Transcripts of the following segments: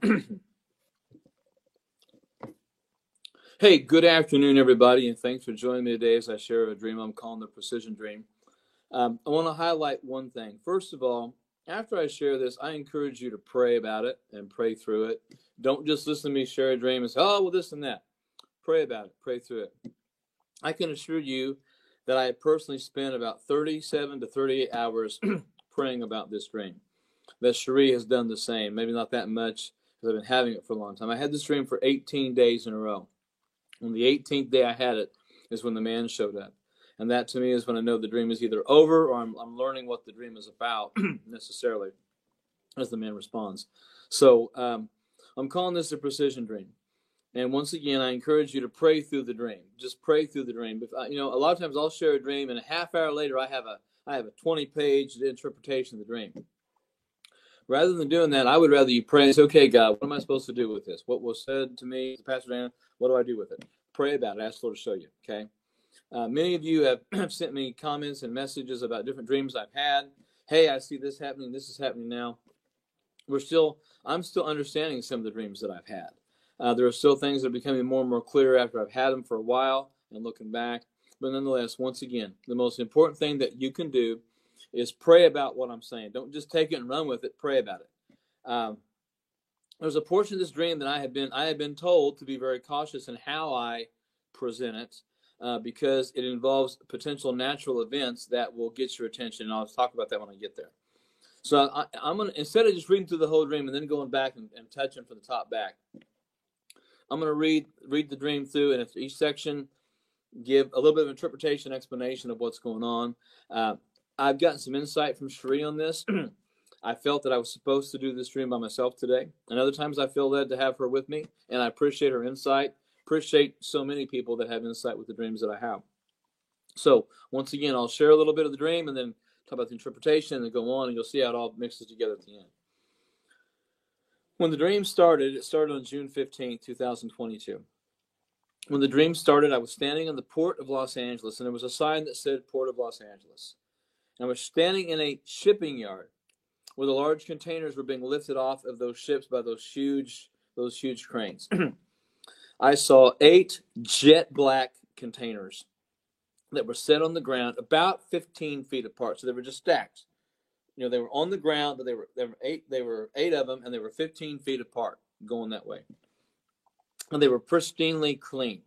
hey, good afternoon, everybody, and thanks for joining me today as I share a dream I'm calling the Precision Dream. Um, I want to highlight one thing. First of all, after I share this, I encourage you to pray about it and pray through it. Don't just listen to me share a dream and say, oh, well, this and that. Pray about it, pray through it. I can assure you that I personally spent about 37 to 38 hours praying about this dream. That Cherie has done the same. Maybe not that much because I've been having it for a long time. I had this dream for 18 days in a row. On the 18th day I had it is when the man showed up. And that to me is when I know the dream is either over or I'm, I'm learning what the dream is about necessarily as the man responds. So um, I'm calling this a precision dream. And once again, I encourage you to pray through the dream. Just pray through the dream. If, you know, a lot of times I'll share a dream, and a half hour later, I have a I have a 20 page interpretation of the dream. Rather than doing that, I would rather you pray say, "Okay, God, what am I supposed to do with this? What was said to me, Pastor Dan? What do I do with it?" Pray about it. Ask the Lord to show you. Okay. Uh, many of you have sent me comments and messages about different dreams I've had. Hey, I see this happening. This is happening now. We're still, I'm still understanding some of the dreams that I've had. Uh, there are still things that are becoming more and more clear after I've had them for a while and looking back. But nonetheless, once again, the most important thing that you can do is pray about what I'm saying. Don't just take it and run with it. Pray about it. Um, there's a portion of this dream that I have been I have been told to be very cautious in how I present it uh, because it involves potential natural events that will get your attention. And I'll talk about that when I get there. So I, am gonna instead of just reading through the whole dream and then going back and, and touching from the top back, I'm gonna read read the dream through, and each section give a little bit of interpretation, explanation of what's going on. Uh, I've gotten some insight from Cherie on this. I felt that I was supposed to do this dream by myself today, and other times I feel led to have her with me, and I appreciate her insight appreciate so many people that have insight with the dreams that I have. So once again, I'll share a little bit of the dream and then talk about the interpretation and then go on and you'll see how it all mixes together at the end. When the dream started, it started on June 15, 2022. When the dream started, I was standing on the port of Los Angeles and there was a sign that said Port of Los Angeles. And I was standing in a shipping yard where the large containers were being lifted off of those ships by those huge those huge cranes. I saw eight jet black containers that were set on the ground about 15 feet apart. So they were just stacked. You know, they were on the ground, but they were there were eight they were eight of them and they were 15 feet apart going that way. And they were pristinely clean.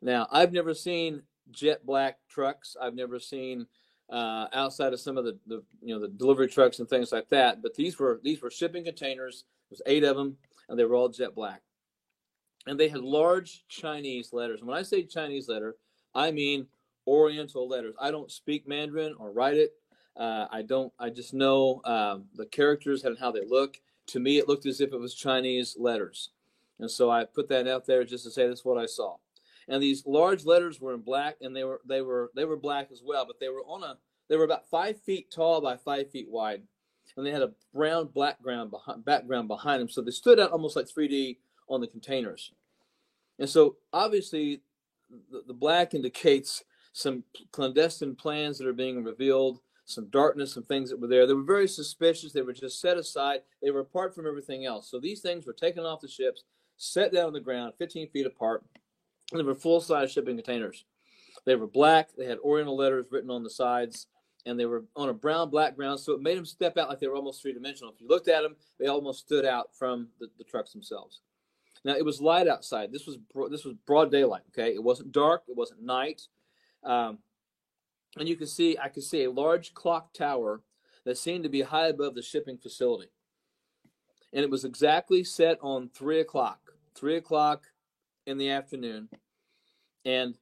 Now, I've never seen jet black trucks. I've never seen uh, outside of some of the, the you know the delivery trucks and things like that. But these were these were shipping containers. There was eight of them, and they were all jet black and they had large Chinese letters. And when I say Chinese letter, I mean Oriental letters. I don't speak Mandarin or write it. Uh, I don't. I just know um, the characters and how they look. To me, it looked as if it was Chinese letters, and so I put that out there just to say that's what I saw. And these large letters were in black, and they were they were they were black as well, but they were on a they were about five feet tall by five feet wide, and they had a brown background behind background behind them, so they stood out almost like 3D on the containers. And so obviously the, the black indicates some clandestine plans that are being revealed, some darkness, some things that were there. They were very suspicious. They were just set aside. They were apart from everything else. So these things were taken off the ships, set down on the ground, 15 feet apart, they were full size shipping containers. They were black. They had Oriental letters written on the sides, and they were on a brown black ground. So it made them step out like they were almost three dimensional. If you looked at them, they almost stood out from the, the trucks themselves. Now it was light outside. This was this was broad daylight. Okay, it wasn't dark. It wasn't night. Um, and you can see I could see a large clock tower that seemed to be high above the shipping facility. And it was exactly set on three o'clock. Three o'clock in the afternoon. And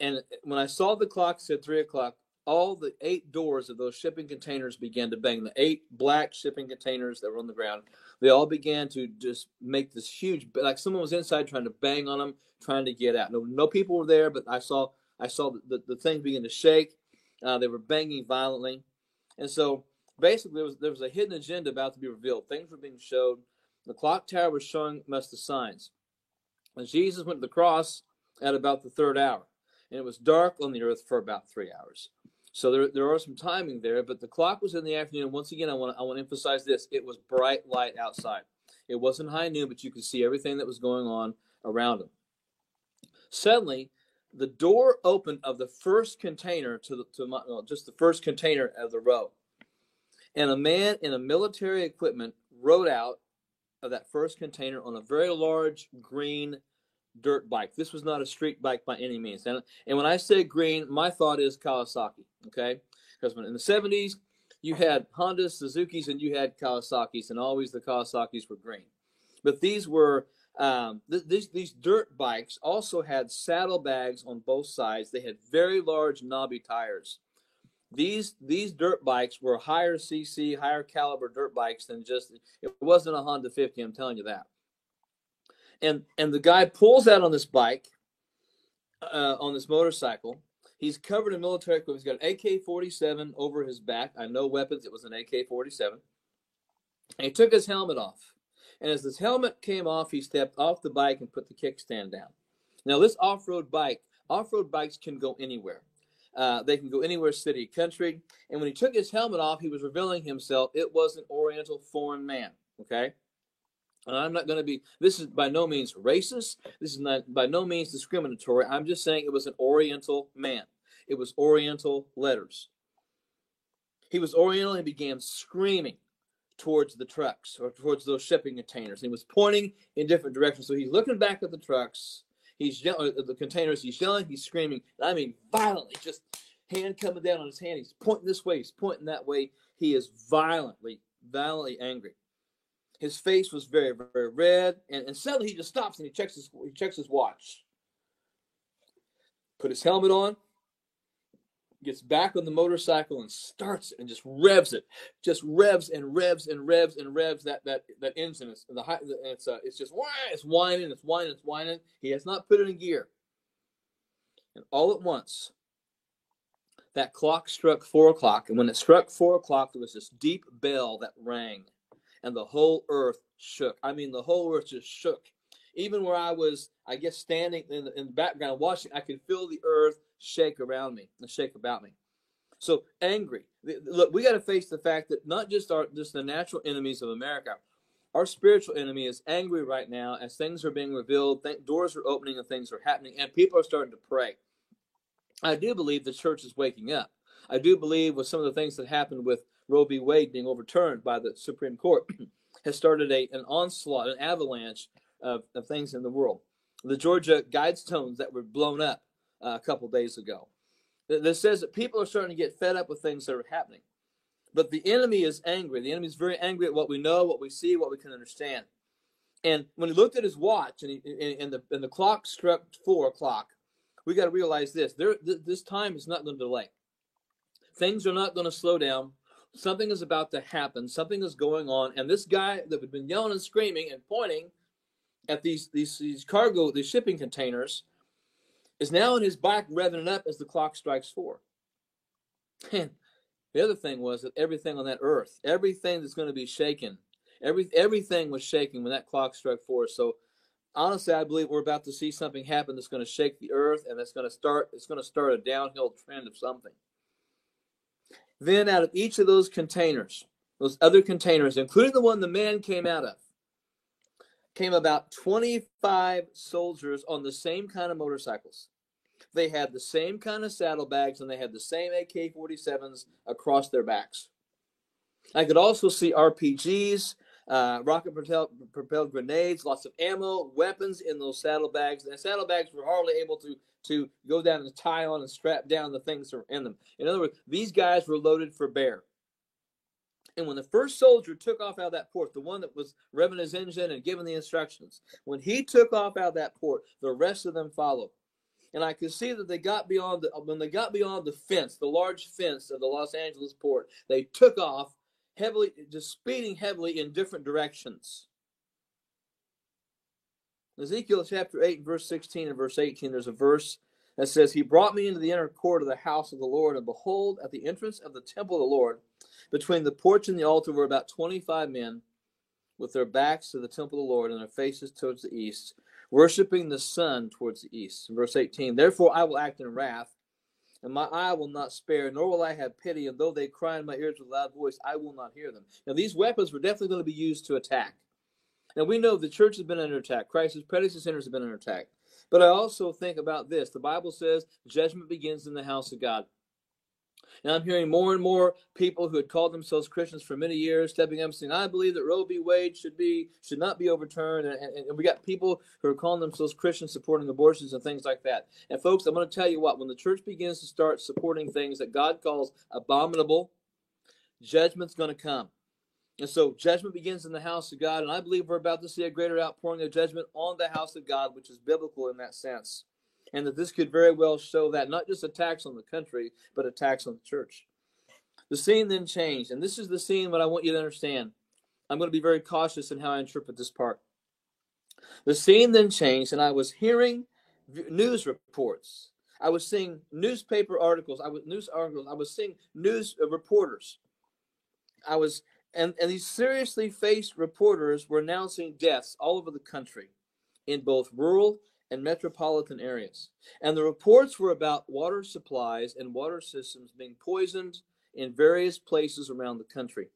and when I saw the clock said three o'clock, all the eight doors of those shipping containers began to bang. The eight black shipping containers that were on the ground, they all began to just make this huge, like someone was inside trying to bang on them, trying to get out. No, no people were there, but I saw, I saw the, the, thing begin to shake. Uh, they were banging violently, and so basically there was there was a hidden agenda about to be revealed. Things were being showed. The clock tower was showing us the signs. When Jesus went to the cross at about the third hour, and it was dark on the earth for about three hours. So there, there are some timing there, but the clock was in the afternoon. Once again, I want to, I want to emphasize this: it was bright light outside. It wasn't high noon, but you could see everything that was going on around them. Suddenly, the door opened of the first container to, the, to my, well, just the first container of the row. And a man in a military equipment rode out of that first container on a very large green dirt bike. This was not a street bike by any means. And, and when I say green, my thought is Kawasaki, okay? Because in the 70s, you had Hondas, Suzuki's, and you had Kawasaki's, and always the Kawasaki's were green. But these were um, th- these these dirt bikes also had saddlebags on both sides. They had very large knobby tires. These these dirt bikes were higher CC, higher caliber dirt bikes than just it wasn't a Honda 50. I'm telling you that. And and the guy pulls out on this bike, uh, on this motorcycle. He's covered in military equipment. He's got an AK-47 over his back. I know weapons. It was an AK-47. And he took his helmet off. And as his helmet came off, he stepped off the bike and put the kickstand down. Now, this off road bike, off road bikes can go anywhere. Uh, they can go anywhere, city, country. And when he took his helmet off, he was revealing himself. It was an Oriental foreign man. Okay. And I'm not going to be, this is by no means racist. This is not by no means discriminatory. I'm just saying it was an Oriental man. It was Oriental letters. He was Oriental and began screaming towards the trucks or towards those shipping containers. He was pointing in different directions. So he's looking back at the trucks. He's yelling uh, the containers. He's yelling. He's screaming. I mean, violently, just hand coming down on his hand. He's pointing this way. He's pointing that way. He is violently, violently angry. His face was very, very red. And, and suddenly he just stops and he checks his he checks his watch. Put his helmet on gets back on the motorcycle and starts it and just revs it, just revs and revs and revs and revs that that that engine. It's the high, it's uh, it's just it's whining, it's whining, it's whining. He has not put it in gear, and all at once, that clock struck four o'clock, and when it struck four o'clock, there was this deep bell that rang, and the whole earth shook. I mean, the whole earth just shook. Even where I was, I guess, standing in the, in the background watching, I could feel the earth shake around me and shake about me. So angry. Look, we got to face the fact that not just our just the natural enemies of America, our spiritual enemy is angry right now as things are being revealed, th- doors are opening and things are happening, and people are starting to pray. I do believe the church is waking up. I do believe with some of the things that happened with Roe v. Wade being overturned by the Supreme Court has started a, an onslaught, an avalanche of, of things in the world. The Georgia Guidestones that were blown up uh, a couple days ago. This says that people are starting to get fed up with things that are happening. But the enemy is angry. The enemy is very angry at what we know, what we see, what we can understand. And when he looked at his watch and, he, and, the, and the clock struck four o'clock, we got to realize this: there, this time is not going to delay. Things are not going to slow down. Something is about to happen. Something is going on. And this guy that had been yelling and screaming and pointing at these these, these cargo, these shipping containers, is now in his bike revving up as the clock strikes four. And the other thing was that everything on that earth, everything that's going to be shaken, every everything was shaking when that clock struck four. So honestly, I believe we're about to see something happen that's going to shake the earth, and that's going to start. It's going to start a downhill trend of something. Then, out of each of those containers, those other containers, including the one the man came out of, came about 25 soldiers on the same kind of motorcycles. They had the same kind of saddlebags and they had the same AK 47s across their backs. I could also see RPGs, uh, rocket propelled, grenades, lots of ammo, weapons in those saddlebags. And the saddlebags were hardly able to, to go down and tie on and strap down the things that were in them. In other words, these guys were loaded for bear. And when the first soldier took off out of that port, the one that was revving his engine and giving the instructions, when he took off out of that port, the rest of them followed. And I could see that they got beyond the when they got beyond the fence, the large fence of the Los Angeles port, they took off heavily, just speeding heavily in different directions. Ezekiel chapter 8, verse 16 and verse 18, there's a verse that says, He brought me into the inner court of the house of the Lord, and behold, at the entrance of the temple of the Lord, between the porch and the altar were about 25 men with their backs to the temple of the Lord and their faces towards the east, worshiping the sun towards the east. Verse 18 Therefore I will act in wrath, and my eye will not spare, nor will I have pity, and though they cry in my ears with loud voice, I will not hear them. Now, these weapons were definitely going to be used to attack. Now we know the church has been under attack. Christ's predecessors have been under attack. But I also think about this. The Bible says judgment begins in the house of God. Now I'm hearing more and more people who had called themselves Christians for many years stepping up and saying, I believe that Roe v. Wade should be should not be overturned. And, and, and we got people who are calling themselves Christians supporting abortions and things like that. And folks, I'm going to tell you what, when the church begins to start supporting things that God calls abominable, judgment's going to come. And so judgment begins in the house of God. And I believe we're about to see a greater outpouring of judgment on the house of God, which is biblical in that sense and that this could very well show that not just attacks on the country, but attacks on the church. The scene then changed, and this is the scene that I want you to understand. I'm going to be very cautious in how I interpret this part. The scene then changed, and I was hearing news reports. I was seeing newspaper articles. I was news articles. I was seeing news uh, reporters. I was, and, and these seriously faced reporters were announcing deaths all over the country, in both rural and metropolitan areas. And the reports were about water supplies and water systems being poisoned in various places around the country.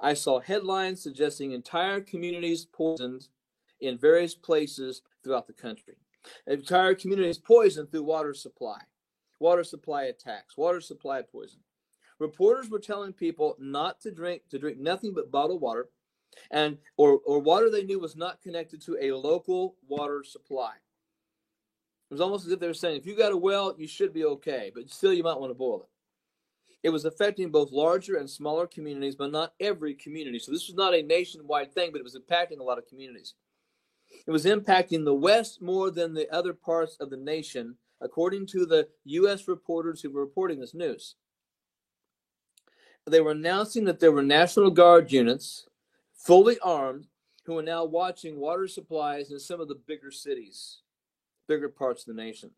I saw headlines suggesting entire communities poisoned in various places throughout the country. Entire communities poisoned through water supply, water supply attacks, water supply poison. Reporters were telling people not to drink, to drink nothing but bottled water, and or, or water they knew was not connected to a local water supply. It was almost as if they were saying, if you got a well, you should be okay, but still you might want to boil it. It was affecting both larger and smaller communities, but not every community. So this was not a nationwide thing, but it was impacting a lot of communities. It was impacting the West more than the other parts of the nation, according to the U.S. reporters who were reporting this news. They were announcing that there were National Guard units, fully armed, who were now watching water supplies in some of the bigger cities bigger parts of the nation.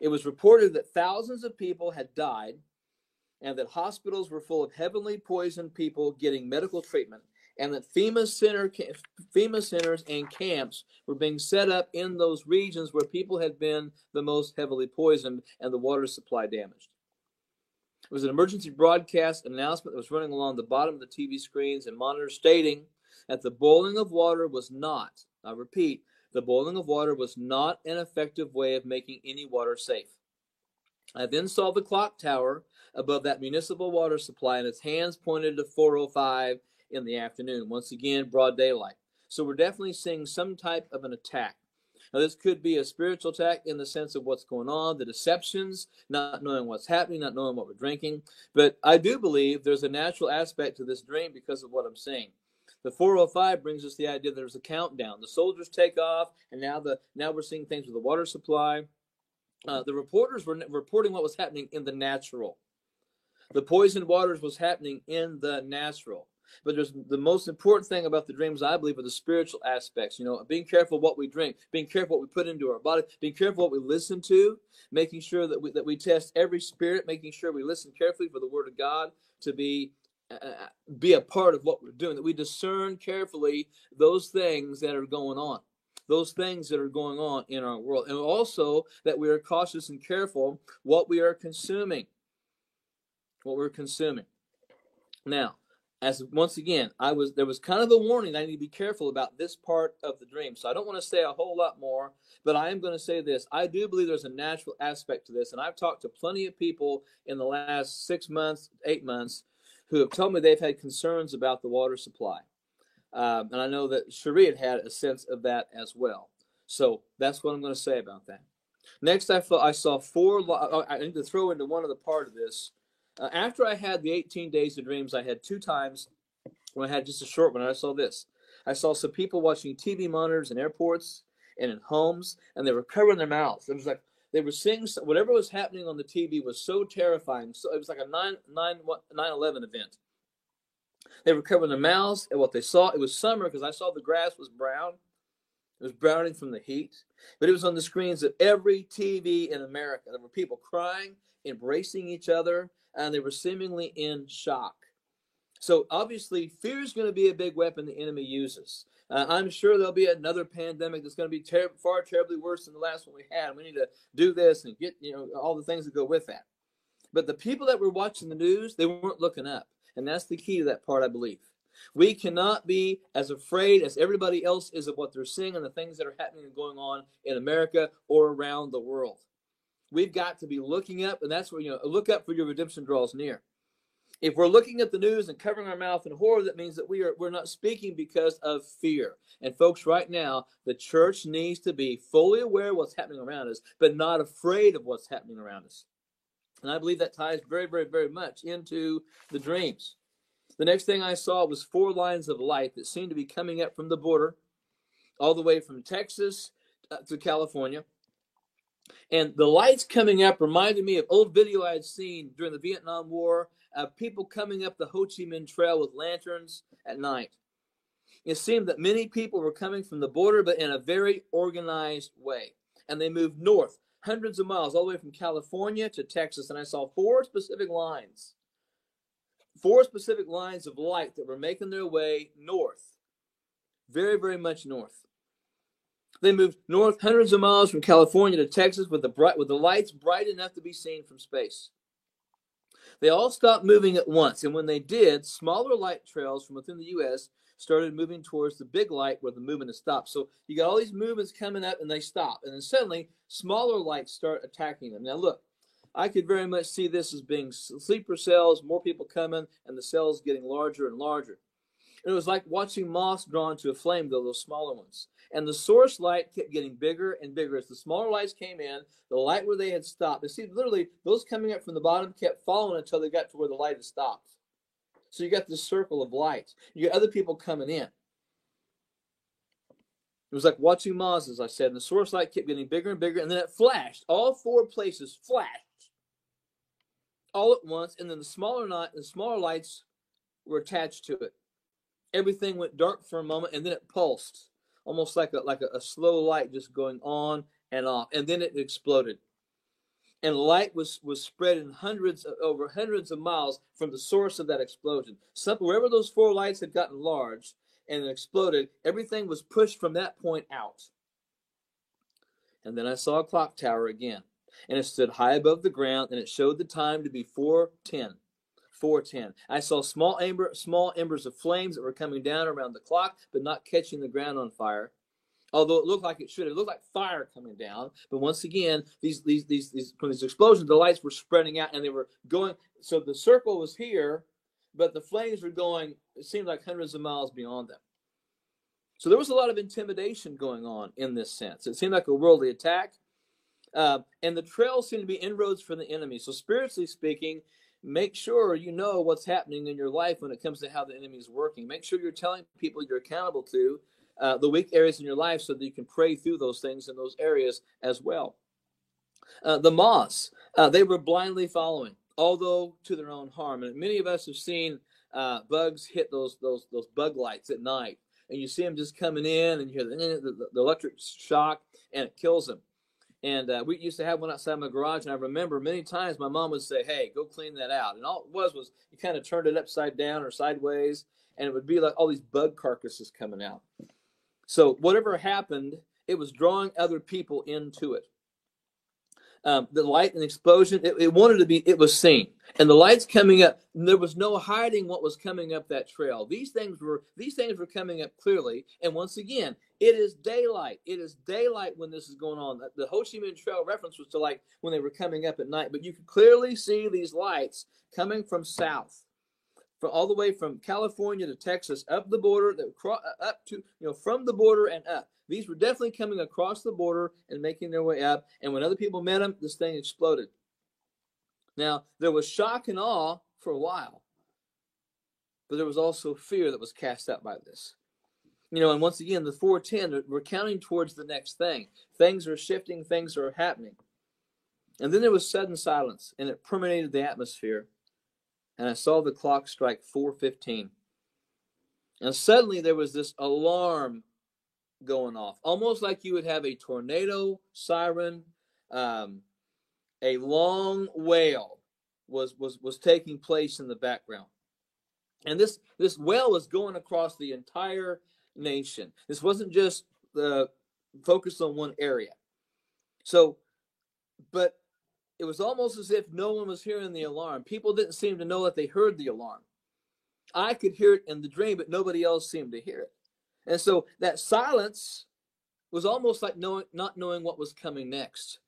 It was reported that thousands of people had died and that hospitals were full of heavily poisoned people getting medical treatment and that FEMA, center, FEMA centers and camps were being set up in those regions where people had been the most heavily poisoned and the water supply damaged. It was an emergency broadcast announcement that was running along the bottom of the TV screens and monitors stating that the boiling of water was not, I repeat, the boiling of water was not an effective way of making any water safe. I then saw the clock tower above that municipal water supply, and its hands pointed to 405 in the afternoon. Once again, broad daylight. So we're definitely seeing some type of an attack. Now, this could be a spiritual attack in the sense of what's going on, the deceptions, not knowing what's happening, not knowing what we're drinking. But I do believe there's a natural aspect to this dream because of what I'm seeing. The 405 brings us the idea that there's a countdown. The soldiers take off, and now the now we're seeing things with the water supply. Uh, the reporters were reporting what was happening in the natural. The poisoned waters was happening in the natural. But there's the most important thing about the dreams, I believe, are the spiritual aspects. You know, being careful what we drink, being careful what we put into our body, being careful what we listen to, making sure that we that we test every spirit, making sure we listen carefully for the word of God to be uh, uh, be a part of what we're doing, that we discern carefully those things that are going on, those things that are going on in our world, and also that we are cautious and careful what we are consuming, what we're consuming. Now, as once again, I was there was kind of a warning I need to be careful about this part of the dream. So I don't want to say a whole lot more, but I am going to say this. I do believe there's a natural aspect to this, and I've talked to plenty of people in the last six months, eight months who have told me they've had concerns about the water supply. Um, and I know that Cherie had had a sense of that as well. So that's what I'm going to say about that. Next, I, I saw four. I need to throw into one other part of this. Uh, after I had the 18 days of dreams, I had two times when I had just a short one. I saw this. I saw some people watching TV monitors in airports and in homes, and they were covering their mouths. It was like they were seeing whatever was happening on the TV was so terrifying. So it was like a 9 9 9 11 event. They were covering their mouths and what they saw. It was summer because I saw the grass was brown. It was browning from the heat. But it was on the screens of every TV in America. There were people crying, embracing each other, and they were seemingly in shock. So obviously, fear is going to be a big weapon the enemy uses. Uh, I'm sure there'll be another pandemic that's going to be ter- far terribly worse than the last one we had. We need to do this and get you know all the things that go with that. But the people that were watching the news, they weren't looking up, and that's the key to that part, I believe. We cannot be as afraid as everybody else is of what they're seeing and the things that are happening and going on in America or around the world. We've got to be looking up, and that's where, you know, look up for your redemption draws near. If we're looking at the news and covering our mouth in horror, that means that we are we're not speaking because of fear. And folks, right now, the church needs to be fully aware of what's happening around us, but not afraid of what's happening around us. And I believe that ties very, very, very much into the dreams. The next thing I saw was four lines of light that seemed to be coming up from the border, all the way from Texas uh, to California. And the lights coming up reminded me of old video I had seen during the Vietnam War of people coming up the Ho Chi Minh Trail with lanterns at night. It seemed that many people were coming from the border, but in a very organized way. And they moved north, hundreds of miles, all the way from California to Texas. And I saw four specific lines, four specific lines of light that were making their way north, very, very much north. They moved north hundreds of miles from California to Texas with the bright with the lights bright enough to be seen from space. They all stopped moving at once, and when they did, smaller light trails from within the U.S. started moving towards the big light where the movement has stopped. So you got all these movements coming up, and they stop, and then suddenly smaller lights start attacking them. Now look, I could very much see this as being sleeper cells, more people coming, and the cells getting larger and larger. And it was like watching moths drawn to a flame, though those smaller ones. And the source light kept getting bigger and bigger as the smaller lights came in. The light where they had stopped, and see, literally, those coming up from the bottom kept falling until they got to where the light had stopped. So you got this circle of lights. You got other people coming in. It was like watching moths, as I said, and the source light kept getting bigger and bigger, and then it flashed. All four places flashed all at once, and then the smaller light, the smaller lights were attached to it everything went dark for a moment and then it pulsed almost like a like a, a, slow light just going on and off and then it exploded. And light was was spread in hundreds of, over hundreds of miles from the source of that explosion. Some, wherever those four lights had gotten large and exploded everything was pushed from that point out. And then i saw a clock tower again and it stood high above the ground and it showed the time to be 410 410. I saw small ember, small embers of flames that were coming down around the clock, but not catching the ground on fire. Although it looked like it should, it looked like fire coming down. But once again, these these these these from these explosions, the lights were spreading out and they were going. So the circle was here, but the flames were going. It seemed like hundreds of miles beyond them. So there was a lot of intimidation going on in this sense. It seemed like a worldly attack. Uh, and the trails seemed to be inroads for the enemy. So, spiritually speaking, make sure you know what's happening in your life when it comes to how the enemy is working. Make sure you're telling people you're accountable to uh, the weak areas in your life so that you can pray through those things in those areas as well. Uh, the moths, uh, they were blindly following, although to their own harm. And many of us have seen uh, bugs hit those those those bug lights at night, and you see them just coming in, and you hear the, the, the electric shock, and it kills them. And uh, we used to have one outside my garage, and I remember many times my mom would say, "Hey, go clean that out." And all it was was you kind of turned it upside down or sideways, and it would be like all these bug carcasses coming out. So whatever happened, it was drawing other people into it um, the light and explosion, it, it, wanted to be, it was seen. And the lights coming up, there was no hiding what was coming up that trail. These things were, these things were coming up clearly. And once again, it is daylight. It is daylight when this is going on. The Ho Chi Minh Trail reference was to like when they were coming up at night, but you could clearly see these lights coming from south all the way from California to Texas, up the border, uh, up to you know from the border and up. These were definitely coming across the border and making their way up. And when other people met them, this thing exploded. Now there was shock and awe for a while, but there was also fear that was cast out by this. You know, and once again, the 410, we're counting towards the next thing. Things are shifting, things are happening. And then there was sudden silence, and it permeated the atmosphere and I saw the clock strike 4:15. And suddenly there was this alarm going off, almost like you would have a tornado siren, um, a long wail was was was taking place in the background. And this this wail was going across the entire nation. This wasn't just the focused on one area. So, but it was almost as if no one was hearing the alarm. People didn't seem to know that they heard the alarm. I could hear it in the dream, but nobody else seemed to hear it. And so that silence was almost like knowing, not knowing what was coming next,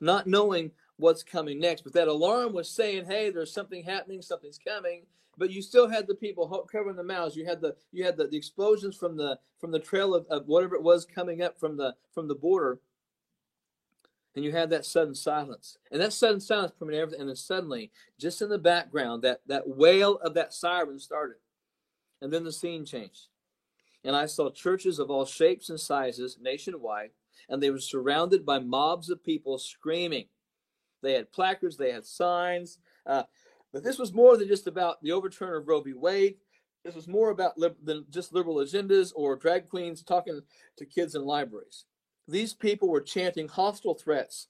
not knowing what's coming next. But that alarm was saying, "Hey, there's something happening, something's coming." But you still had the people covering the mouths. You had the you had the, the explosions from the from the trail of, of whatever it was coming up from the from the border and you had that sudden silence and that sudden silence permeated everything and then suddenly just in the background that that wail of that siren started and then the scene changed and i saw churches of all shapes and sizes nationwide and they were surrounded by mobs of people screaming. They had placards they had signs uh, but this was more than just about the overturn of roe v. Wade. This was more about li- than just liberal agendas or drag queens talking to kids in libraries. These people were chanting hostile threats.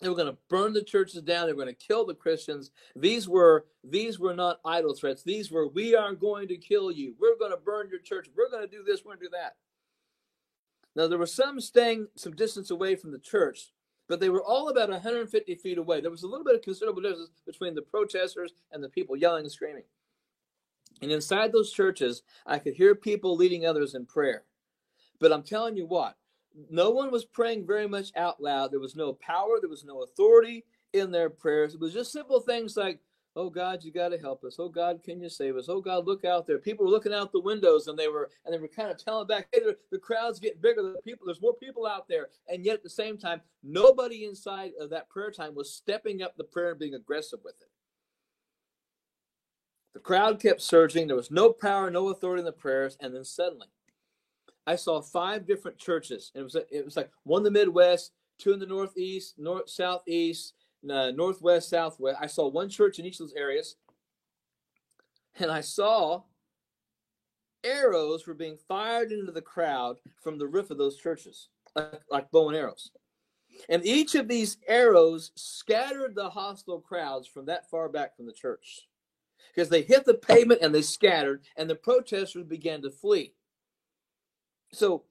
They were going to burn the churches down. They were going to kill the Christians. These were these were not idle threats. These were we are going to kill you. We're going to burn your church. We're going to do this. We're going to do that. Now there were some staying some distance away from the church, but they were all about 150 feet away. There was a little bit of considerable distance between the protesters and the people yelling and screaming. And inside those churches, I could hear people leading others in prayer. But I'm telling you what, no one was praying very much out loud. There was no power, there was no authority in their prayers. It was just simple things like, Oh God, you got to help us. Oh God, can you save us? Oh God, look out there. People were looking out the windows and they were and they were kind of telling back, hey, the, crowd's getting bigger. The people, there's more people out there. And yet at the same time, nobody inside of that prayer time was stepping up the prayer and being aggressive with it. The crowd kept surging. There was no power, no authority in the prayers, and then suddenly I saw five different churches. It was it was like one in the Midwest, two in the Northeast, North Southeast, uh, Northwest, Southwest. I saw one church in each of those areas, and I saw arrows were being fired into the crowd from the roof of those churches, like, like bow and arrows. And each of these arrows scattered the hostile crowds from that far back from the church because they hit the pavement and they scattered, and the protesters began to flee. So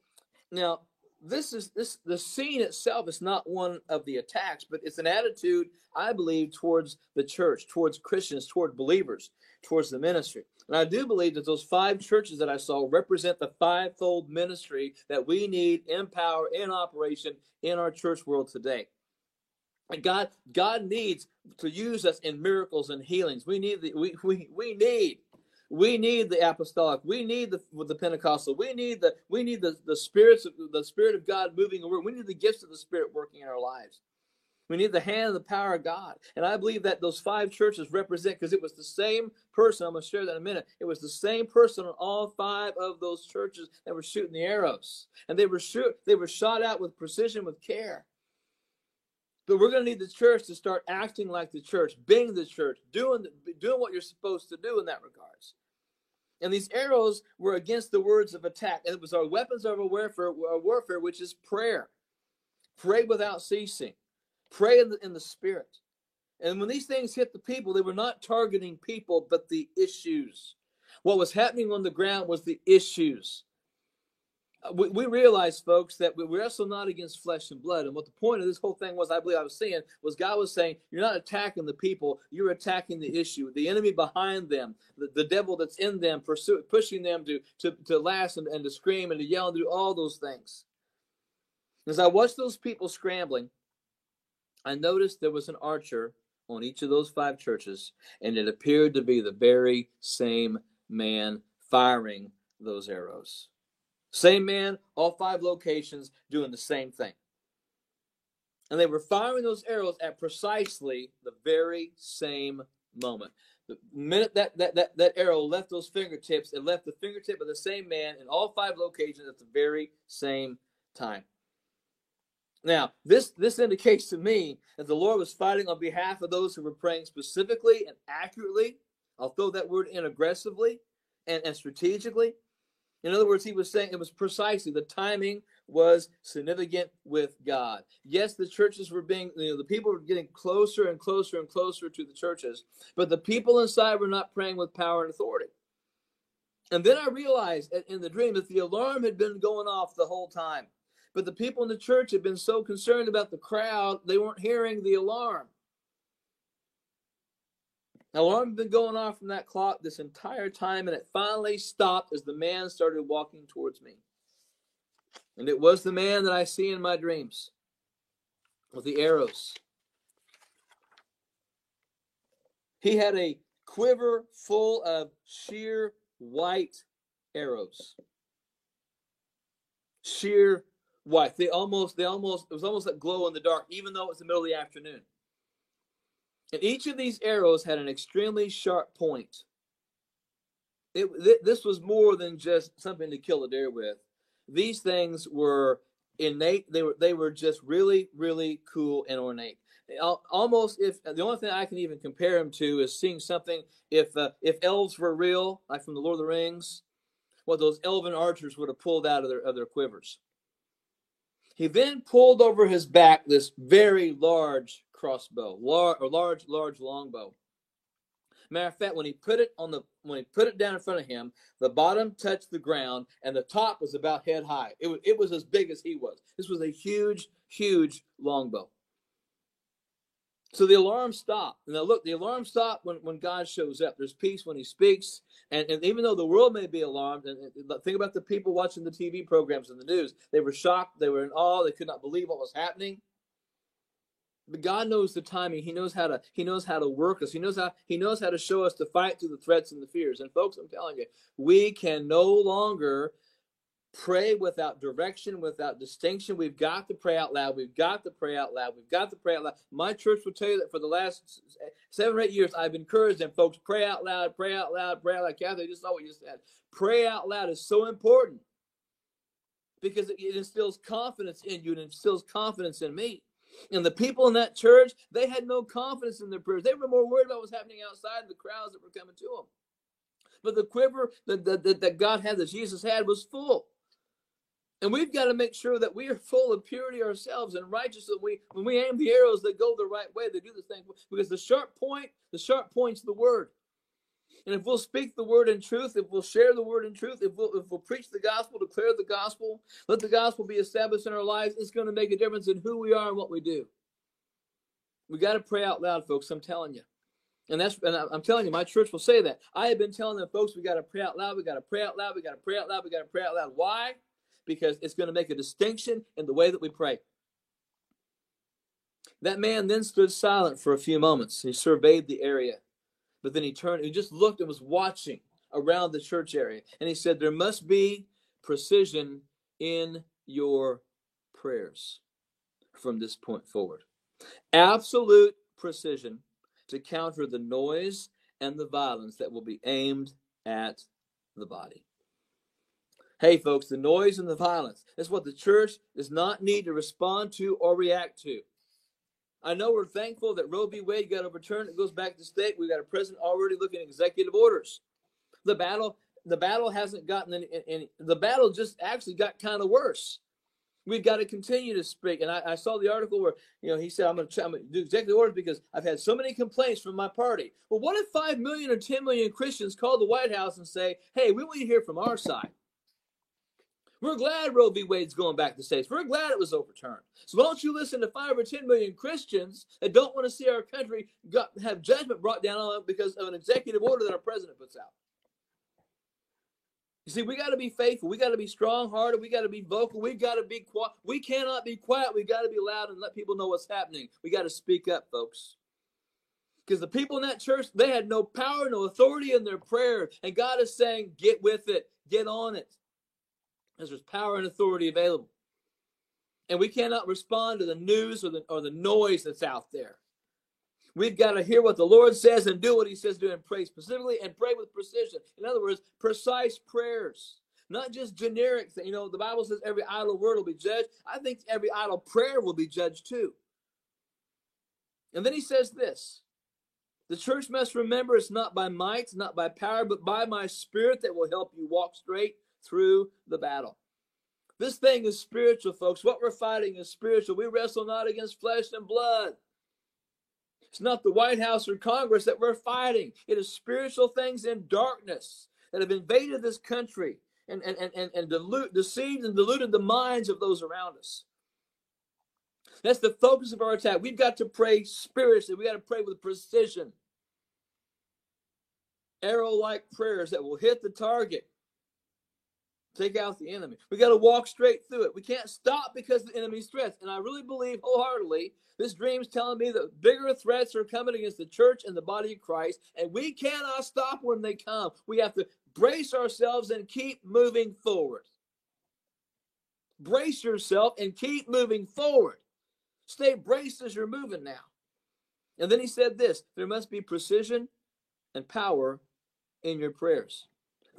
now this is this the scene itself is not one of the attacks, but it's an attitude I believe towards the church, towards Christians, toward believers, towards the ministry. And I do believe that those five churches that I saw represent the fivefold ministry that we need in power, in operation in our church world today. And God, God needs to use us in miracles and healings. We need the, we, we, we need we need the apostolic. We need the the Pentecostal. We need the we need the the spirits of the spirit of God moving. We need the gifts of the Spirit working in our lives. We need the hand and the power of God. And I believe that those five churches represent because it was the same person. I'm going to share that in a minute. It was the same person on all five of those churches that were shooting the arrows, and they were shoot they were shot out with precision, with care. But we're going to need the church to start acting like the church, being the church, doing doing what you're supposed to do in that regards. And these arrows were against the words of attack. And it was our weapons of our warfare, our warfare which is prayer. Pray without ceasing. Pray in the, in the spirit. And when these things hit the people, they were not targeting people, but the issues. What was happening on the ground was the issues. Uh, we, we realize, folks, that we wrestle not against flesh and blood. And what the point of this whole thing was, I believe I was saying, was God was saying, You're not attacking the people, you're attacking the issue, the enemy behind them, the, the devil that's in them, pursue, pushing them to, to, to last and, and to scream and to yell and do all those things. As I watched those people scrambling, I noticed there was an archer on each of those five churches, and it appeared to be the very same man firing those arrows. Same man, all five locations doing the same thing. And they were firing those arrows at precisely the very same moment. The minute that, that, that, that arrow left those fingertips, it left the fingertip of the same man in all five locations at the very same time. Now, this, this indicates to me that the Lord was fighting on behalf of those who were praying specifically and accurately. I'll throw that word in aggressively and, and strategically. In other words, he was saying it was precisely the timing was significant with God. Yes, the churches were being, you know, the people were getting closer and closer and closer to the churches, but the people inside were not praying with power and authority. And then I realized in the dream that the alarm had been going off the whole time. But the people in the church had been so concerned about the crowd, they weren't hearing the alarm. Alarm had been going off from that clock this entire time, and it finally stopped as the man started walking towards me. And it was the man that I see in my dreams with the arrows. He had a quiver full of sheer white arrows. Sheer white. They almost, they almost, it was almost like glow in the dark, even though it was the middle of the afternoon. And each of these arrows had an extremely sharp point. It, th- this was more than just something to kill a deer with. These things were innate. They were they were just really really cool and ornate. Almost if the only thing I can even compare them to is seeing something if uh, if elves were real, like from the Lord of the Rings, what those elven archers would have pulled out of their of their quivers. He then pulled over his back this very large crossbow, or large, large longbow. Matter of fact, when he put it on the when he put it down in front of him, the bottom touched the ground and the top was about head high. It was it was as big as he was. This was a huge, huge longbow. So the alarm stopped. Now look, the alarm stopped when, when God shows up. There's peace when he speaks. And, and even though the world may be alarmed, and, and think about the people watching the TV programs and the news. They were shocked, they were in awe, they could not believe what was happening. God knows the timing. He knows how to He knows how to work us. He knows how He knows how to show us to fight through the threats and the fears. And folks, I'm telling you, we can no longer pray without direction, without distinction. We've got to pray out loud. We've got to pray out loud. We've got to pray out loud. My church will tell you that for the last seven or eight years, I've encouraged them, folks, pray out loud, pray out loud, pray out loud. Kathy, just saw what you said. Pray out loud is so important because it instills confidence in you and instills confidence in me. And the people in that church, they had no confidence in their prayers. They were more worried about what was happening outside the crowds that were coming to them. But the quiver that, that, that God had, that Jesus had, was full. And we've got to make sure that we are full of purity ourselves and righteousness. We, when we aim the arrows that go the right way, they do the thing. Because the sharp point, the sharp point's the word. And if we'll speak the word in truth, if we'll share the word in truth, if we'll, if we'll preach the gospel, declare the gospel, let the gospel be established in our lives, it's going to make a difference in who we are and what we do. We got to pray out loud, folks. I'm telling you. And that's and I'm telling you, my church will say that. I have been telling them, folks, we got to pray out loud. We got to pray out loud. We got to pray out loud. We got to pray out loud. Why? because it's going to make a distinction in the way that we pray. That man then stood silent for a few moments. He surveyed the area, but then he turned and just looked and was watching around the church area. And he said, There must be precision in your prayers from this point forward. Absolute precision to counter the noise and the violence that will be aimed at the body. Hey, folks, the noise and the violence. That's what the church does not need to respond to or react to. I know we're thankful that Roe v. Wade got overturned. It goes back to state. We've got a president already looking at executive orders. The battle, the battle hasn't gotten any, any the battle just actually got kind of worse. We've got to continue to speak. And I, I, saw the article where, you know, he said, I'm going to do executive orders because I've had so many complaints from my party. Well, what if 5 million or 10 million Christians call the White House and say, hey, we want you to hear from our side? We're glad Roe v. Wade's going back to states. We're glad it was overturned. So don't you listen to five or ten million Christians that don't want to see our country got, have judgment brought down on it because of an executive order that our president puts out. You see, we got to be faithful. We got to be strong-hearted. We got to be vocal. We got to be quiet. We cannot be quiet. We got to be loud and let people know what's happening. We got to speak up, folks because the people in that church they had no power no authority in their prayer and god is saying get with it get on it as there's power and authority available. And we cannot respond to the news or the, or the noise that's out there. We've got to hear what the Lord says and do what He says do and pray specifically and pray with precision. In other words, precise prayers, not just generic. You know, the Bible says every idle word will be judged. I think every idle prayer will be judged too. And then He says this the church must remember it's not by might, not by power, but by my spirit that will help you walk straight through the battle. This thing is spiritual, folks. What we're fighting is spiritual. We wrestle not against flesh and blood. It's not the White House or Congress that we're fighting. It is spiritual things in darkness that have invaded this country and, and, and, and dilute, deceived and diluted the minds of those around us. That's the focus of our attack. We've got to pray spiritually. We've got to pray with precision. arrow like prayers that will hit the target. Take out the enemy. We got to walk straight through it. We can't stop because the enemy's threats. And I really believe wholeheartedly this dream's telling me that bigger threats are coming against the church and the body of Christ, and we cannot stop when they come. We have to brace ourselves and keep moving forward. Brace yourself and keep moving forward. Stay braced as you're moving now. And then he said this there must be precision and power in your prayers.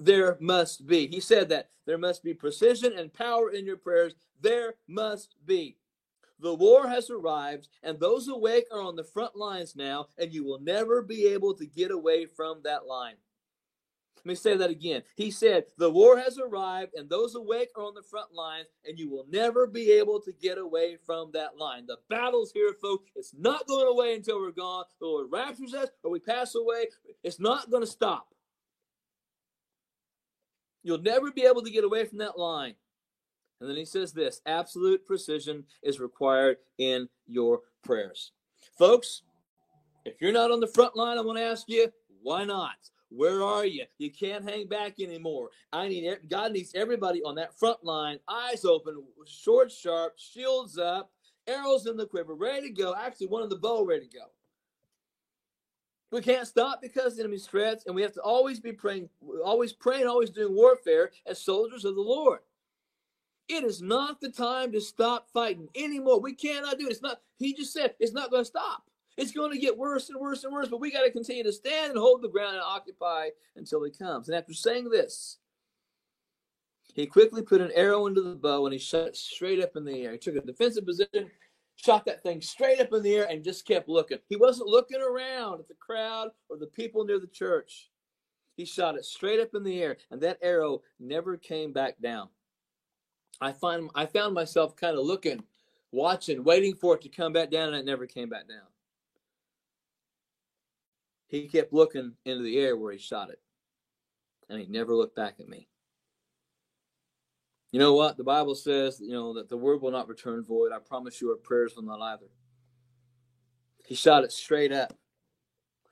There must be. He said that there must be precision and power in your prayers. There must be. The war has arrived, and those awake are on the front lines now, and you will never be able to get away from that line. Let me say that again. He said, The war has arrived, and those awake are on the front lines, and you will never be able to get away from that line. The battle's here, folks. It's not going away until we're gone. The Lord raptures us or we pass away. It's not going to stop. You'll never be able to get away from that line. And then he says this absolute precision is required in your prayers. Folks, if you're not on the front line, I want to ask you, why not? Where are you? You can't hang back anymore. I need God needs everybody on that front line, eyes open, sword sharp, shields up, arrows in the quiver, ready to go. Actually, one in the bow, ready to go. We can't stop because the enemy's threats, and we have to always be praying, always praying, always doing warfare as soldiers of the Lord. It is not the time to stop fighting anymore. We cannot do it. It's not, he just said it's not going to stop. It's going to get worse and worse and worse, but we got to continue to stand and hold the ground and occupy until he comes. And after saying this, he quickly put an arrow into the bow and he shot it straight up in the air. He took a defensive position, shot that thing straight up in the air, and just kept looking. He wasn't looking around at the crowd or the people near the church. He shot it straight up in the air, and that arrow never came back down. I find I found myself kind of looking, watching, waiting for it to come back down, and it never came back down. He kept looking into the air where he shot it, and he never looked back at me. You know what? The Bible says, you know, that the word will not return void. I promise you, our prayers will not either. He shot it straight up.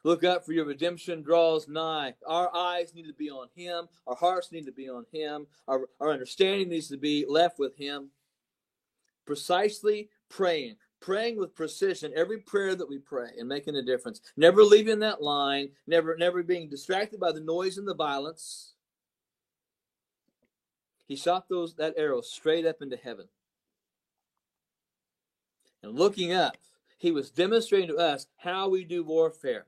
Look up for your redemption draws nigh. Our eyes need to be on Him. Our hearts need to be on Him. Our, our understanding needs to be left with Him. Precisely praying, praying with precision every prayer that we pray and making a difference. Never leaving that line, never, never being distracted by the noise and the violence. He shot those that arrow straight up into heaven. And looking up, he was demonstrating to us how we do warfare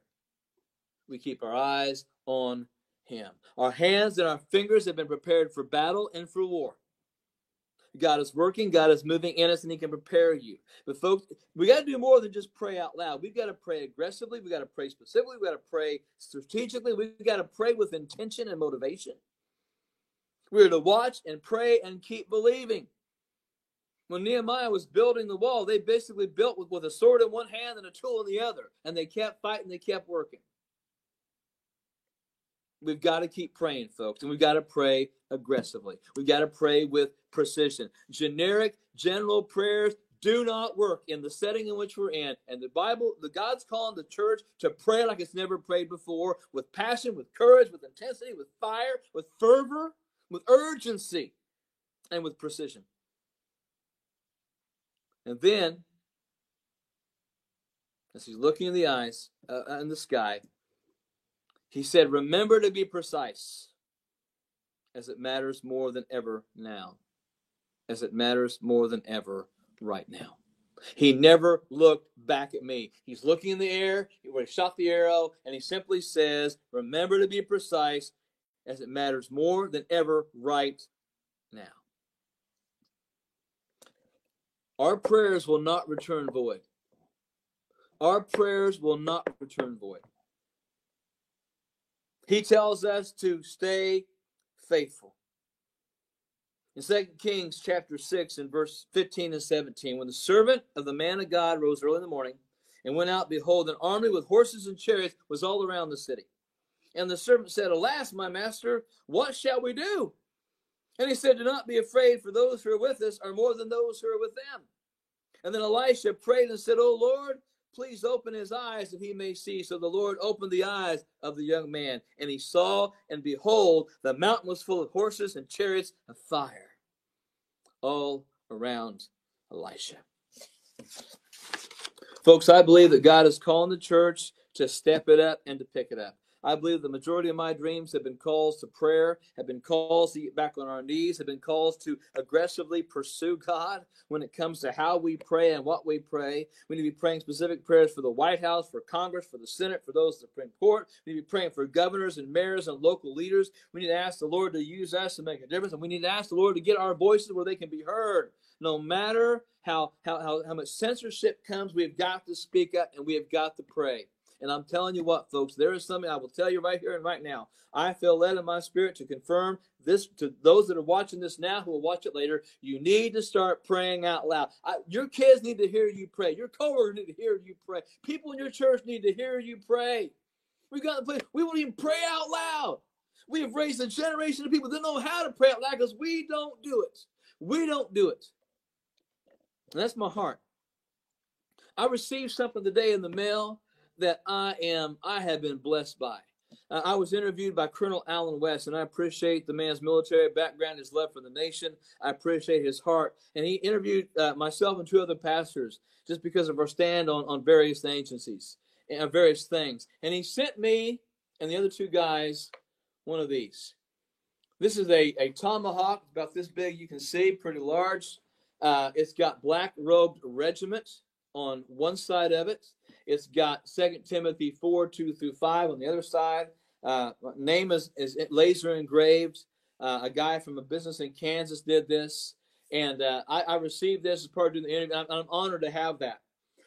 we keep our eyes on Him. Our hands and our fingers have been prepared for battle and for war. God is working, God is moving in us, and He can prepare you. But, folks, we got to do more than just pray out loud. We've got to pray aggressively, we've got to pray specifically, we've got to pray strategically, we've got to pray with intention and motivation. We're to watch and pray and keep believing. When Nehemiah was building the wall, they basically built with, with a sword in one hand and a tool in the other, and they kept fighting, they kept working. We've got to keep praying, folks, and we've got to pray aggressively. We've got to pray with precision. Generic, general prayers do not work in the setting in which we're in. And the Bible, the God's calling the church to pray like it's never prayed before, with passion, with courage, with intensity, with fire, with fervor, with urgency, and with precision. And then, as he's looking in the eyes, uh, in the sky, he said, Remember to be precise, as it matters more than ever now, as it matters more than ever right now. He never looked back at me. He's looking in the air where he shot the arrow, and he simply says, Remember to be precise, as it matters more than ever right now. Our prayers will not return void. Our prayers will not return void. He tells us to stay faithful. In 2 Kings chapter 6 and verse 15 and 17, when the servant of the man of God rose early in the morning and went out, behold, an army with horses and chariots was all around the city. And the servant said, Alas, my master, what shall we do? And he said, Do not be afraid, for those who are with us are more than those who are with them. And then Elisha prayed and said, O Lord, please open his eyes that he may see. So the Lord opened the eyes of the young man, and he saw, and behold, the mountain was full of horses and chariots of fire all around Elisha. Folks, I believe that God is calling the church to step it up and to pick it up. I believe the majority of my dreams have been calls to prayer, have been calls to get back on our knees, have been calls to aggressively pursue God when it comes to how we pray and what we pray. We need to be praying specific prayers for the White House, for Congress, for the Senate, for those in the Supreme Court. We need to be praying for governors and mayors and local leaders. We need to ask the Lord to use us to make a difference, and we need to ask the Lord to get our voices where they can be heard. No matter how, how, how, how much censorship comes, we've got to speak up and we have got to pray. And I'm telling you what, folks, there is something I will tell you right here and right now. I feel led in my spirit to confirm this to those that are watching this now who will watch it later. You need to start praying out loud. I, your kids need to hear you pray. Your coworkers need to hear you pray. People in your church need to hear you pray. We got to play. We won't even pray out loud. We have raised a generation of people that know how to pray out loud because we don't do it. We don't do it. And that's my heart. I received something today in the mail that I am, I have been blessed by. Uh, I was interviewed by Colonel Allen West, and I appreciate the man's military background, his love for the nation. I appreciate his heart. And he interviewed uh, myself and two other pastors just because of our stand on, on various agencies and various things. And he sent me and the other two guys one of these. This is a, a tomahawk, about this big, you can see, pretty large. Uh, it's got black robed regiment on one side of it. It's got Second Timothy 4, 2 through 5 on the other side. Uh, name is, is laser engraved. Uh, a guy from a business in Kansas did this. And uh, I, I, received this as part of the interview. I'm, I'm, honored to have that.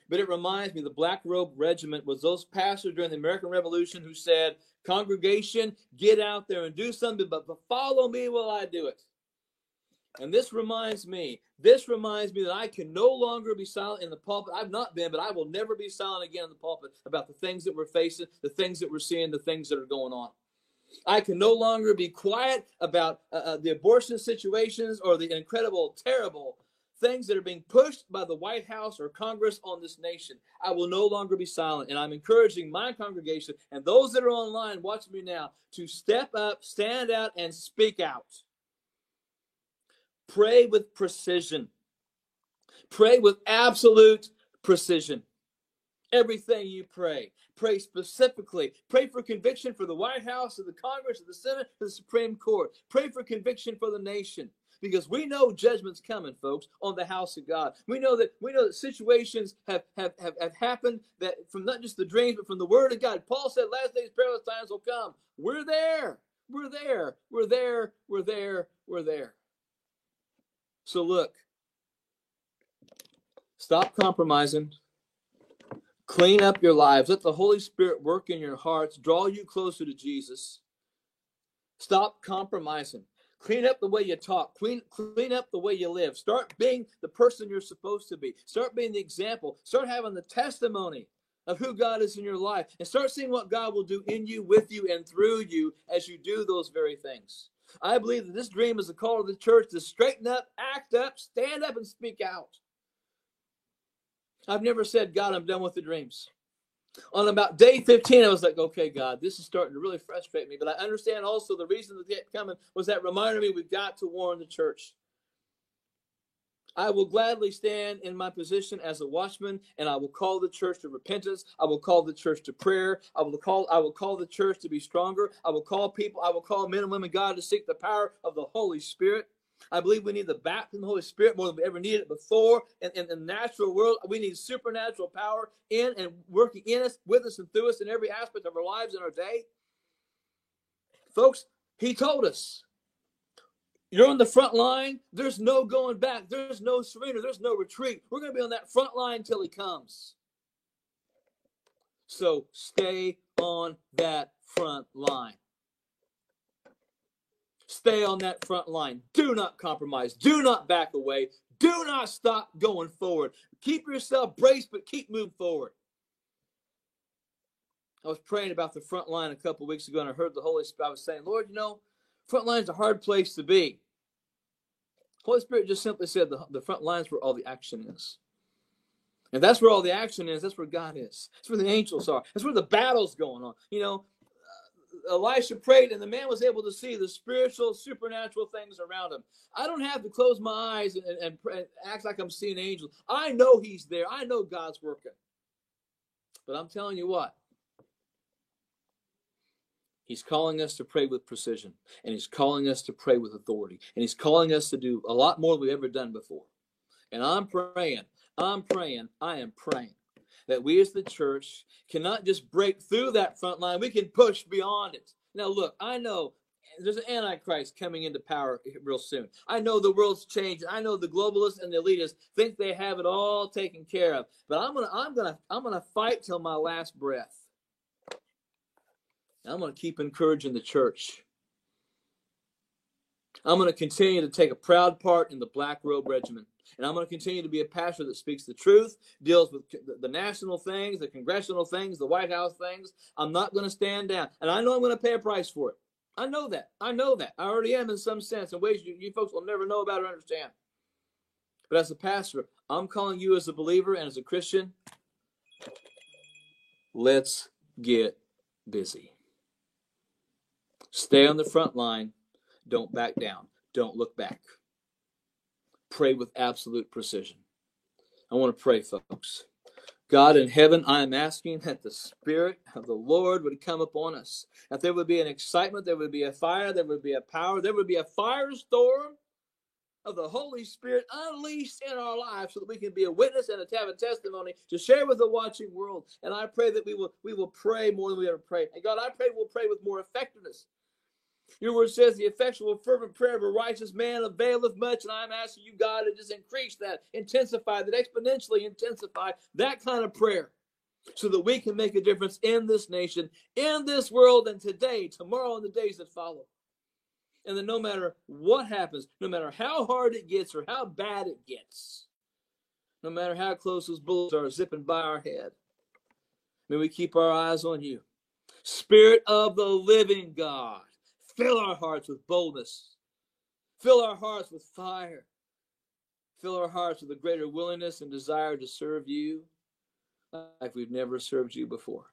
But it reminds me the Black Robe Regiment was those pastors during the American Revolution who said, Congregation, get out there and do something, but, but follow me while I do it. And this reminds me, this reminds me that I can no longer be silent in the pulpit. I've not been, but I will never be silent again in the pulpit about the things that we're facing, the things that we're seeing, the things that are going on. I can no longer be quiet about uh, uh, the abortion situations or the incredible, terrible things that are being pushed by the White House or Congress on this nation. I will no longer be silent. And I'm encouraging my congregation and those that are online watching me now to step up, stand out, and speak out. Pray with precision. Pray with absolute precision. Everything you pray, pray specifically. Pray for conviction for the White House, or the Congress, or the Senate, or the Supreme Court. Pray for conviction for the nation because we know judgment's coming, folks, on the house of God. We know that we know that situations have have, have, have happened that from not just the dreams, but from the word of God. Paul said, last days perilous times will come. We're there. We're there. We're there. We're there. We're there. So look, stop compromising. Clean up your lives. Let the Holy Spirit work in your hearts, draw you closer to Jesus. Stop compromising. Clean up the way you talk. Clean, clean up the way you live. Start being the person you're supposed to be. Start being the example. Start having the testimony of who God is in your life. And start seeing what God will do in you, with you, and through you as you do those very things. I believe that this dream is a call to the church to straighten up, act up, stand up, and speak out. I've never said, God, I'm done with the dreams. On about day 15, I was like, okay, God, this is starting to really frustrate me. But I understand also the reason that kept coming was that reminded me we've got to warn the church. I will gladly stand in my position as a watchman, and I will call the church to repentance. I will call the church to prayer. I will call I will call the church to be stronger. I will call people, I will call men and women God to seek the power of the Holy Spirit. I believe we need the baptism of the Holy Spirit more than we ever needed it before. In, in, the natural world, we need supernatural power in and working in us, with us, and through us in every aspect of our lives and our day. Folks, he told us you're on the front line. There's no going back. There's no surrender. There's no retreat. We're going to be on that front line until he comes. So stay on that front line. Stay on that front line. Do not compromise. Do not back away. Do not stop going forward. Keep yourself braced, but keep moving forward. I was praying about the front line a couple weeks ago, and I heard the Holy Spirit. I was saying, Lord, you know, front line is a hard place to be. Holy Spirit just simply said the, the front lines where all the action is. And that's where all the action is. That's where God is. That's where the angels are. That's where the battle's going on. You know, uh, Elisha prayed, and the man was able to see the spiritual, supernatural things around him. I don't have to close my eyes and, and, and act like I'm seeing angels. I know He's there. I know God's working. But I'm telling you what, He's calling us to pray with precision, and He's calling us to pray with authority, and He's calling us to do a lot more than we've ever done before. And I'm praying, I'm praying, I am praying that we as the church cannot just break through that front line, we can push beyond it. Now, look, I know there's an antichrist coming into power real soon. I know the world's changed. I know the globalists and the elitists think they have it all taken care of. But I'm gonna, I'm gonna, I'm gonna fight till my last breath. I'm gonna keep encouraging the church. I'm going to continue to take a proud part in the Black Robe Regiment. And I'm going to continue to be a pastor that speaks the truth, deals with the national things, the congressional things, the White House things. I'm not going to stand down. And I know I'm going to pay a price for it. I know that. I know that. I already am in some sense, in ways you, you folks will never know about or understand. But as a pastor, I'm calling you as a believer and as a Christian, let's get busy. Stay on the front line don't back down. Don't look back. Pray with absolute precision. I want to pray, folks. God in heaven, I am asking that the Spirit of the Lord would come upon us. That there would be an excitement, there would be a fire, there would be a power, there would be a firestorm of the Holy Spirit unleashed in our lives so that we can be a witness and to have a testimony to share with the watching world. And I pray that we will we will pray more than we ever pray. And God, I pray we'll pray with more effectiveness your word says the effectual, fervent prayer of a righteous man availeth much. And I'm asking you, God, to just increase that, intensify that, exponentially intensify that kind of prayer so that we can make a difference in this nation, in this world, and today, tomorrow, and the days that follow. And that no matter what happens, no matter how hard it gets or how bad it gets, no matter how close those bullets are zipping by our head, may we keep our eyes on you. Spirit of the living God Fill our hearts with boldness. Fill our hearts with fire. Fill our hearts with a greater willingness and desire to serve you like we've never served you before.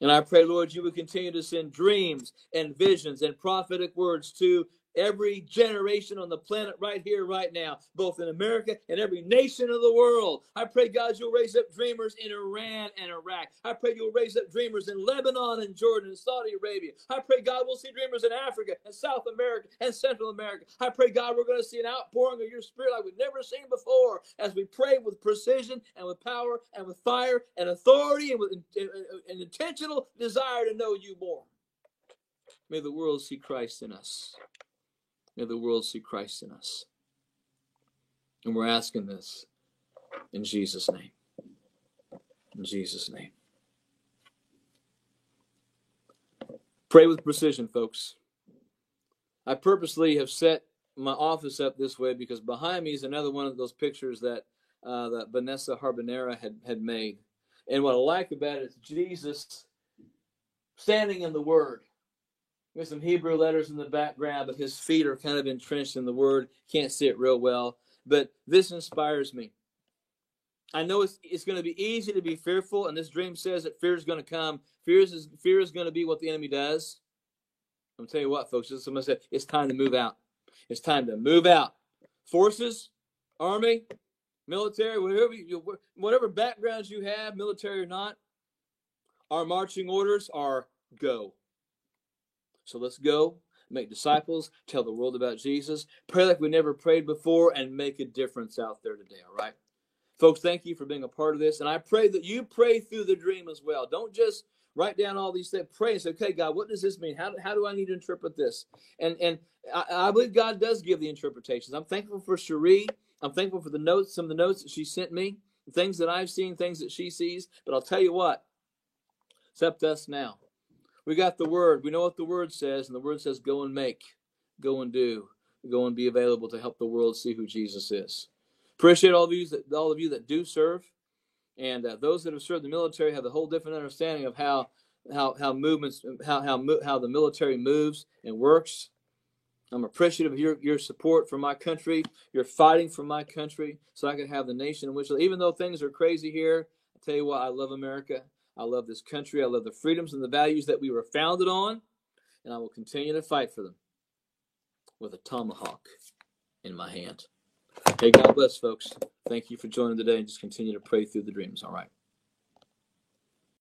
And I pray, Lord, you would continue to send dreams and visions and prophetic words to every generation on the planet right here, right now, both in America and every nation of the world. I pray, God, you'll raise up dreamers in Iran and Iraq. I pray you'll raise up dreamers in Lebanon and Jordan and Saudi Arabia. I pray, God, we'll see dreamers in Africa and South America and Central America. I pray, God, we're going to see an outpouring of your spirit like we've never seen before as we pray with precision and with power and with fire and authority and with an intentional desire to know you more. May the world see Christ in us. May the world see Christ in us. And we're asking this in Jesus' name. In Jesus' name. Pray with precision, folks. I purposely have set my office up this way because behind me is another one of those pictures that uh, that Vanessa Harbonera had, had made. And what I like about it is Jesus standing in the Word. There's some Hebrew letters in the background, but his feet are kind of entrenched in the word. Can't see it real well. But this inspires me. I know it's, it's going to be easy to be fearful, and this dream says that fear is going to come. Fear is, fear is going to be what the enemy does. I'm telling you what, folks, someone said it's time to move out. It's time to move out. Forces, army, military, whatever, you, whatever backgrounds you have, military or not, our marching orders are go. So let's go, make disciples, tell the world about Jesus, pray like we never prayed before, and make a difference out there today, all right? Folks, thank you for being a part of this. And I pray that you pray through the dream as well. Don't just write down all these things. Pray and say, okay, God, what does this mean? How, how do I need to interpret this? And and I, I believe God does give the interpretations. I'm thankful for Cherie. I'm thankful for the notes, some of the notes that she sent me, things that I've seen, things that she sees. But I'll tell you what, except us now. We got the word. We know what the word says, and the word says, go and make, go and do, go and be available to help the world see who Jesus is. Appreciate all of you that all of you that do serve, and uh, those that have served the military have a whole different understanding of how how how movements how how how the military moves and works. I'm appreciative of your, your support for my country. You're fighting for my country so I can have the nation in which, even though things are crazy here, I tell you what, I love America. I love this country. I love the freedoms and the values that we were founded on, and I will continue to fight for them with a tomahawk in my hand. Hey, God bless, folks. Thank you for joining today and just continue to pray through the dreams. All right.